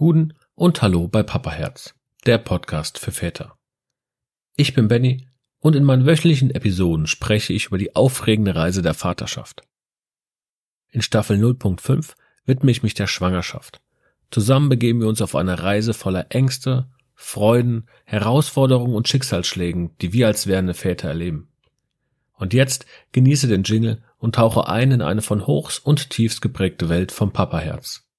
Guten und Hallo bei Papa Herz, der Podcast für Väter. Ich bin Benny und in meinen wöchentlichen Episoden spreche ich über die aufregende Reise der Vaterschaft. In Staffel 0.5 widme ich mich der Schwangerschaft. Zusammen begeben wir uns auf eine Reise voller Ängste, Freuden, Herausforderungen und Schicksalsschlägen, die wir als werdende Väter erleben. Und jetzt genieße den Jingle und tauche ein in eine von Hochs und Tiefs geprägte Welt vom Papaherz.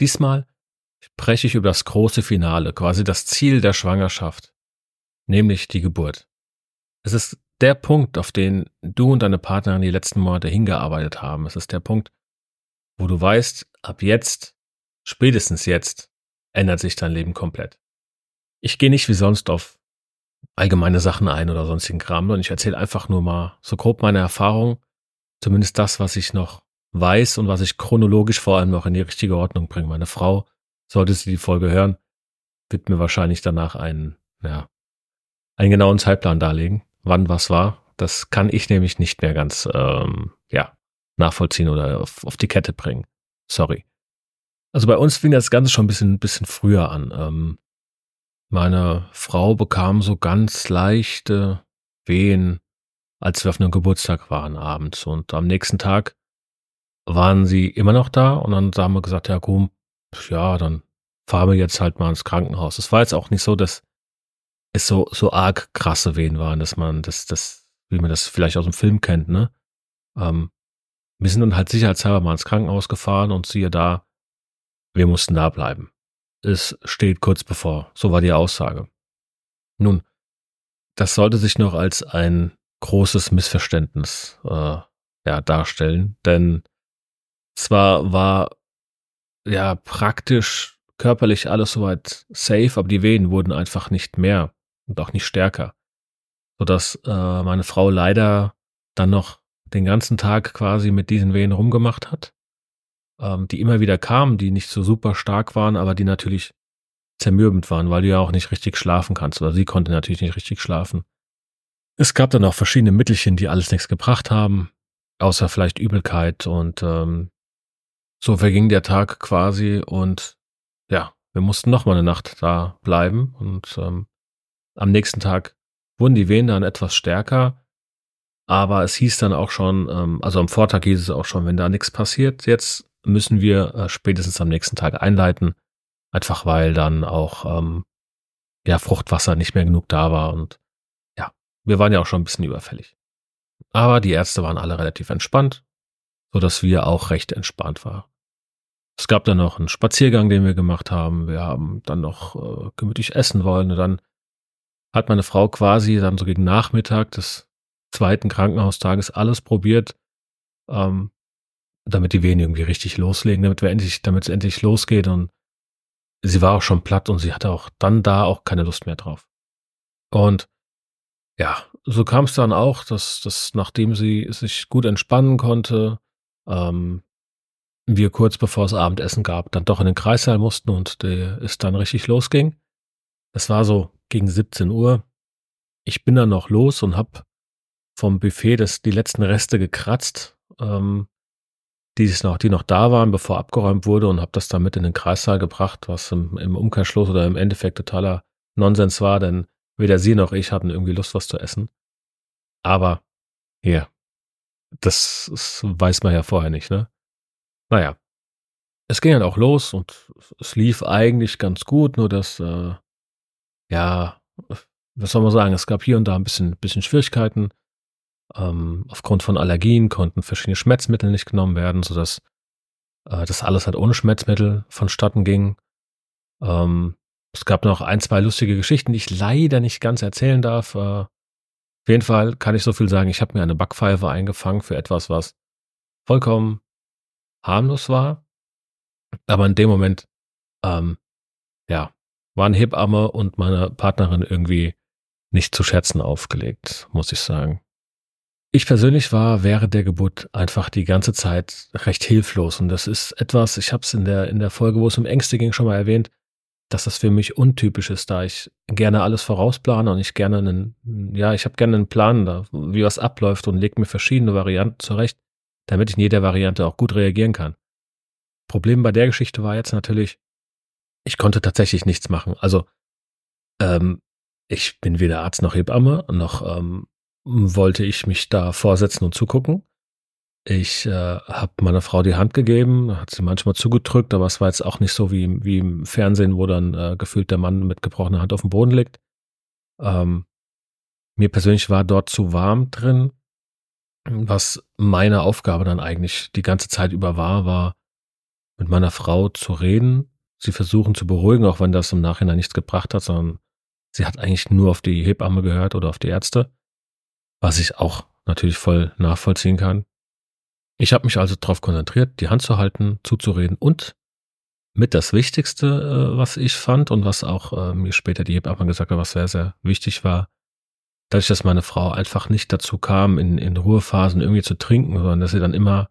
Diesmal spreche ich über das große Finale, quasi das Ziel der Schwangerschaft, nämlich die Geburt. Es ist der Punkt, auf den du und deine Partnerin die letzten Monate hingearbeitet haben. Es ist der Punkt, wo du weißt, ab jetzt, spätestens jetzt, ändert sich dein Leben komplett. Ich gehe nicht wie sonst auf allgemeine Sachen ein oder sonstigen Kram, sondern ich erzähle einfach nur mal so grob meine Erfahrung, zumindest das, was ich noch weiß und was ich chronologisch vor allem noch in die richtige Ordnung bringe. Meine Frau, sollte sie die Folge hören, wird mir wahrscheinlich danach einen, ja, einen genauen Zeitplan darlegen, wann was war. Das kann ich nämlich nicht mehr ganz, ähm, ja, nachvollziehen oder auf, auf die Kette bringen. Sorry. Also bei uns fing das Ganze schon ein bisschen, bisschen früher an. Ähm, meine Frau bekam so ganz leichte Wehen, als wir auf einem Geburtstag waren abends. Und am nächsten Tag waren sie immer noch da und dann haben wir gesagt, ja komm, ja, dann fahren wir jetzt halt mal ins Krankenhaus. Es war jetzt auch nicht so, dass es so, so arg krasse Wehen waren, dass man das, das, wie man das vielleicht aus dem Film kennt, ne? Ähm, wir sind dann halt sicherheitshalber mal ins Krankenhaus gefahren und siehe da, wir mussten da bleiben. Es steht kurz bevor. So war die Aussage. Nun, das sollte sich noch als ein großes Missverständnis äh, ja, darstellen, denn zwar war ja praktisch körperlich alles soweit safe, aber die Wehen wurden einfach nicht mehr und auch nicht stärker. Sodass äh, meine Frau leider dann noch den ganzen Tag quasi mit diesen Wehen rumgemacht hat, ähm, die immer wieder kamen, die nicht so super stark waren, aber die natürlich zermürbend waren, weil du ja auch nicht richtig schlafen kannst. Oder sie konnte natürlich nicht richtig schlafen. Es gab dann auch verschiedene Mittelchen, die alles nichts gebracht haben, außer vielleicht Übelkeit und ähm, so verging der Tag quasi und ja, wir mussten noch mal eine Nacht da bleiben und ähm, am nächsten Tag wurden die Wehen dann etwas stärker, aber es hieß dann auch schon, ähm, also am Vortag hieß es auch schon, wenn da nichts passiert, jetzt müssen wir äh, spätestens am nächsten Tag einleiten, einfach weil dann auch ähm, ja Fruchtwasser nicht mehr genug da war und ja, wir waren ja auch schon ein bisschen überfällig. Aber die Ärzte waren alle relativ entspannt, so dass wir auch recht entspannt waren. Es gab dann noch einen Spaziergang, den wir gemacht haben. Wir haben dann noch äh, gemütlich essen wollen. Und dann hat meine Frau quasi dann so gegen Nachmittag des zweiten Krankenhaustages alles probiert, ähm, damit die Wehen irgendwie richtig loslegen, damit wir endlich, damit es endlich losgeht. Und sie war auch schon platt und sie hatte auch dann da auch keine Lust mehr drauf. Und ja, so kam es dann auch, dass, dass nachdem sie sich gut entspannen konnte, ähm, wir kurz bevor es Abendessen gab, dann doch in den Kreissaal mussten und es dann richtig losging. Es war so gegen 17 Uhr. Ich bin dann noch los und hab vom Buffet das, die letzten Reste gekratzt, ähm, die, noch, die noch da waren, bevor abgeräumt wurde und habe das dann mit in den Kreissaal gebracht, was im, im Umkehrschluss oder im Endeffekt totaler Nonsens war, denn weder sie noch ich hatten irgendwie Lust, was zu essen. Aber hier, das, das weiß man ja vorher nicht, ne? Naja, es ging dann auch los und es lief eigentlich ganz gut, nur dass, äh, ja, was soll man sagen, es gab hier und da ein bisschen, bisschen Schwierigkeiten. Ähm, aufgrund von Allergien konnten verschiedene Schmerzmittel nicht genommen werden, sodass äh, das alles halt ohne Schmerzmittel vonstatten ging. Ähm, es gab noch ein, zwei lustige Geschichten, die ich leider nicht ganz erzählen darf. Äh, auf jeden Fall kann ich so viel sagen, ich habe mir eine Backpfeife eingefangen für etwas, was vollkommen harmlos war. Aber in dem Moment, ähm, ja, waren Hebamme und meine Partnerin irgendwie nicht zu Scherzen aufgelegt, muss ich sagen. Ich persönlich war während der Geburt einfach die ganze Zeit recht hilflos und das ist etwas, ich habe es in der, in der Folge, wo es um Ängste ging, schon mal erwähnt, dass das für mich untypisch ist, da ich gerne alles vorausplane und ich gerne einen, ja, ich habe gerne einen Plan, da, wie was abläuft und lege mir verschiedene Varianten zurecht, damit ich in jeder Variante auch gut reagieren kann. Problem bei der Geschichte war jetzt natürlich, ich konnte tatsächlich nichts machen. Also ähm, ich bin weder Arzt noch Hebamme, noch ähm, wollte ich mich da vorsetzen und zugucken. Ich äh, habe meiner Frau die Hand gegeben, hat sie manchmal zugedrückt, aber es war jetzt auch nicht so wie, wie im Fernsehen, wo dann äh, gefühlt der Mann mit gebrochener Hand auf dem Boden liegt. Ähm, mir persönlich war dort zu warm drin. Was meine Aufgabe dann eigentlich die ganze Zeit über war, war mit meiner Frau zu reden, sie versuchen zu beruhigen, auch wenn das im Nachhinein nichts gebracht hat, sondern sie hat eigentlich nur auf die Hebamme gehört oder auf die Ärzte was ich auch natürlich voll nachvollziehen kann. Ich habe mich also darauf konzentriert, die Hand zu halten, zuzureden und mit das Wichtigste, äh, was ich fand und was auch äh, mir später die Hebamme gesagt hat, was sehr, sehr wichtig war, dadurch, dass meine Frau einfach nicht dazu kam, in, in Ruhephasen irgendwie zu trinken, sondern dass sie dann immer,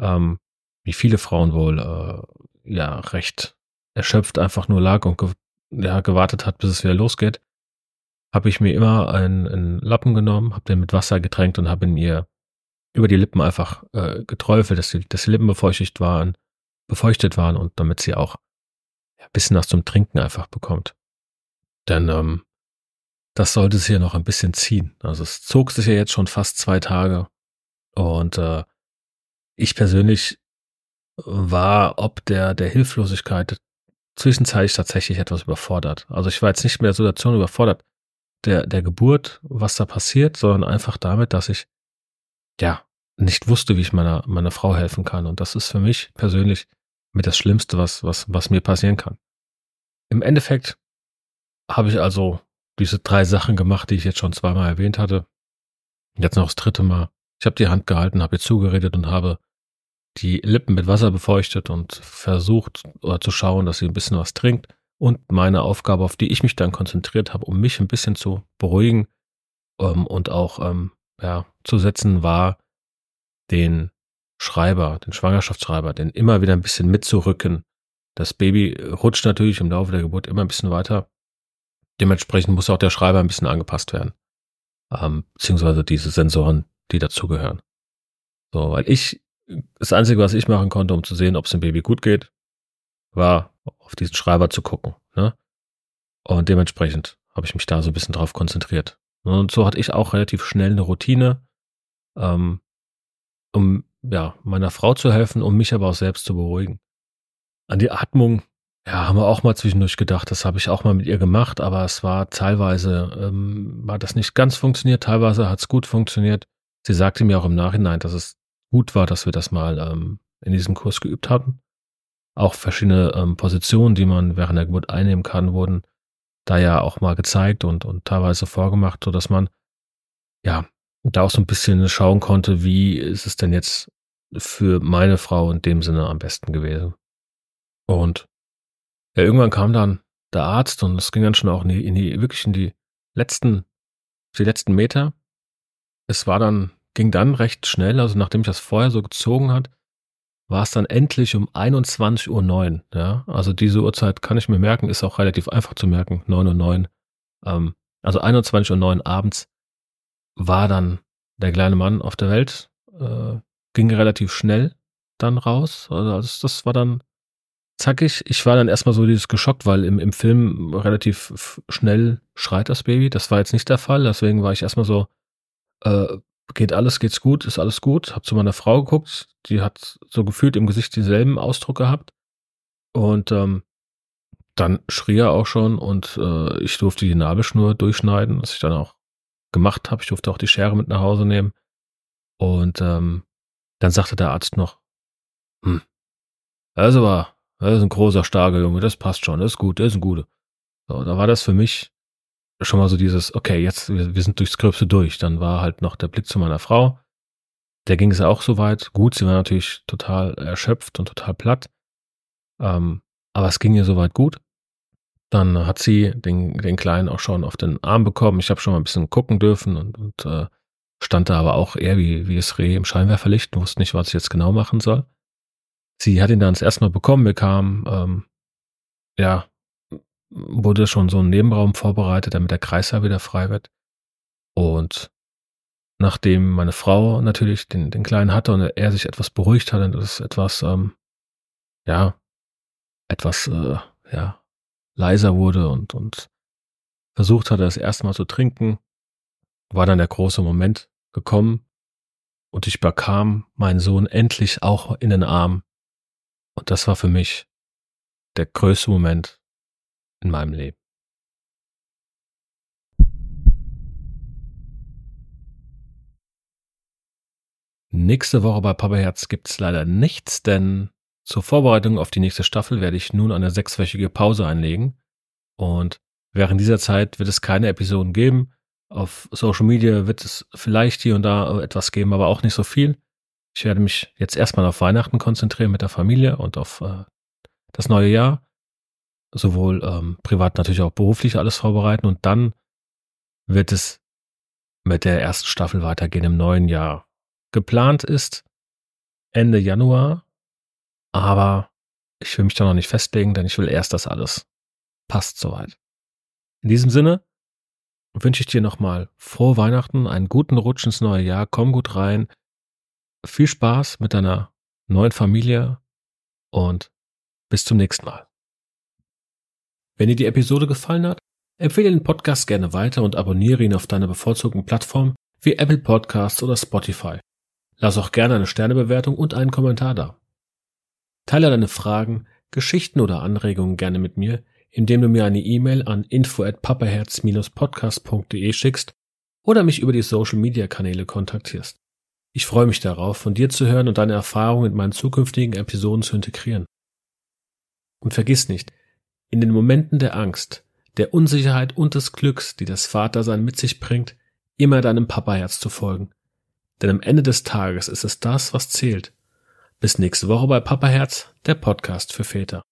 ähm, wie viele Frauen wohl, äh, ja, recht erschöpft einfach nur lag und ge ja, gewartet hat, bis es wieder losgeht, habe ich mir immer einen, einen Lappen genommen, habe den mit Wasser getränkt und habe ihn ihr über die Lippen einfach äh, geträufelt, dass die, dass die Lippen befeuchtet waren, befeuchtet waren und damit sie auch ein bisschen was zum Trinken einfach bekommt. Denn ähm, das sollte sie ja noch ein bisschen ziehen. Also es zog sich ja jetzt schon fast zwei Tage und äh, ich persönlich war ob der der Hilflosigkeit zwischenzeitlich tatsächlich etwas überfordert. Also ich war jetzt nicht mehr der Situation überfordert, der, der Geburt, was da passiert, sondern einfach damit, dass ich, ja, nicht wusste, wie ich meiner, meiner Frau helfen kann. Und das ist für mich persönlich mit das Schlimmste, was, was, was mir passieren kann. Im Endeffekt habe ich also diese drei Sachen gemacht, die ich jetzt schon zweimal erwähnt hatte. Jetzt noch das dritte Mal. Ich habe die Hand gehalten, habe ihr zugeredet und habe die Lippen mit Wasser befeuchtet und versucht oder zu schauen, dass sie ein bisschen was trinkt. Und meine Aufgabe, auf die ich mich dann konzentriert habe, um mich ein bisschen zu beruhigen ähm, und auch ähm, ja, zu setzen, war, den Schreiber, den Schwangerschaftsschreiber, den immer wieder ein bisschen mitzurücken. Das Baby rutscht natürlich im Laufe der Geburt immer ein bisschen weiter. Dementsprechend muss auch der Schreiber ein bisschen angepasst werden. Ähm, beziehungsweise diese Sensoren, die dazugehören. So, weil ich, das Einzige, was ich machen konnte, um zu sehen, ob es dem Baby gut geht, war auf diesen Schreiber zu gucken. Ne? Und dementsprechend habe ich mich da so ein bisschen drauf konzentriert. Und so hatte ich auch relativ schnell eine Routine, ähm, um ja, meiner Frau zu helfen, um mich aber auch selbst zu beruhigen. An die Atmung, ja, haben wir auch mal zwischendurch gedacht, das habe ich auch mal mit ihr gemacht, aber es war teilweise, ähm, war das nicht ganz funktioniert, teilweise hat es gut funktioniert. Sie sagte mir auch im Nachhinein, dass es gut war, dass wir das mal ähm, in diesem Kurs geübt hatten. Auch verschiedene ähm, Positionen, die man während der Geburt einnehmen kann, wurden da ja auch mal gezeigt und, und teilweise vorgemacht, so dass man ja da auch so ein bisschen schauen konnte, wie ist es denn jetzt für meine Frau in dem Sinne am besten gewesen. Und ja, irgendwann kam dann der Arzt und es ging dann schon auch in die, in die wirklich in die letzten, die letzten Meter. Es war dann, ging dann recht schnell, also nachdem ich das vorher so gezogen hat, war es dann endlich um 21.09 Uhr. Ja? Also diese Uhrzeit kann ich mir merken, ist auch relativ einfach zu merken, 9 Uhr 9. Ähm, also 21.09 Uhr abends war dann der kleine Mann auf der Welt, äh, ging relativ schnell dann raus. Also das, das war dann zackig. Ich war dann erstmal so dieses geschockt, weil im, im Film relativ schnell schreit das Baby. Das war jetzt nicht der Fall, deswegen war ich erstmal so, äh, geht alles, geht's gut, ist alles gut. Hab zu meiner Frau geguckt, die hat so gefühlt im Gesicht denselben Ausdruck gehabt. Und ähm, dann schrie er auch schon und äh, ich durfte die Nabelschnur durchschneiden, was ich dann auch gemacht habe. Ich durfte auch die Schere mit nach Hause nehmen. Und ähm, dann sagte der Arzt noch, hm, ist aber, das ist ein großer, starker Junge, das passt schon, das ist gut, das ist ein guter. So, da war das für mich schon mal so dieses, okay, jetzt, wir, sind durchs Gröbste durch. Dann war halt noch der Blick zu meiner Frau. Der ging es auch so weit. Gut, sie war natürlich total erschöpft und total platt. Ähm, aber es ging ihr soweit gut. Dann hat sie den, den Kleinen auch schon auf den Arm bekommen. Ich habe schon mal ein bisschen gucken dürfen und, und äh, stand da aber auch eher wie, wie das Reh im Scheinwerferlicht und wusste nicht, was ich jetzt genau machen soll. Sie hat ihn dann das erste Mal bekommen, kamen, ähm, ja, wurde schon so ein Nebenraum vorbereitet, damit der Kreislauf wieder frei wird. Und nachdem meine Frau natürlich den, den Kleinen hatte und er sich etwas beruhigt hat und es etwas, ähm, ja, etwas, äh, ja, leiser wurde und, und versucht hatte, das erste Mal zu trinken, war dann der große Moment gekommen und ich bekam meinen Sohn endlich auch in den Arm. Und das war für mich der größte Moment in meinem Leben. Nächste Woche bei Papa Herz gibt's leider nichts, denn zur Vorbereitung auf die nächste Staffel werde ich nun eine sechswöchige Pause einlegen. Und während dieser Zeit wird es keine Episoden geben. Auf Social Media wird es vielleicht hier und da etwas geben, aber auch nicht so viel. Ich werde mich jetzt erstmal auf Weihnachten konzentrieren mit der Familie und auf äh, das neue Jahr. Sowohl ähm, privat natürlich auch beruflich alles vorbereiten und dann wird es mit der ersten Staffel weitergehen im neuen Jahr. Geplant ist Ende Januar, aber ich will mich da noch nicht festlegen, denn ich will erst, dass alles passt soweit. In diesem Sinne wünsche ich dir nochmal frohe Weihnachten, einen guten Rutsch ins neue Jahr, komm gut rein, viel Spaß mit deiner neuen Familie und bis zum nächsten Mal. Wenn dir die Episode gefallen hat, empfehle den Podcast gerne weiter und abonniere ihn auf deiner bevorzugten Plattform wie Apple Podcasts oder Spotify. Lass auch gerne eine Sternebewertung und einen Kommentar da. Teile deine Fragen, Geschichten oder Anregungen gerne mit mir, indem du mir eine E-Mail an info@papaherz-podcast.de schickst oder mich über die Social Media Kanäle kontaktierst. Ich freue mich darauf, von dir zu hören und deine Erfahrungen in meinen zukünftigen Episoden zu integrieren. Und vergiss nicht, in den Momenten der Angst, der Unsicherheit und des Glücks, die das Vatersein mit sich bringt, immer deinem Papaherz zu folgen. Denn am Ende des Tages ist es das, was zählt. Bis nächste Woche bei Papa Herz, der Podcast für Väter.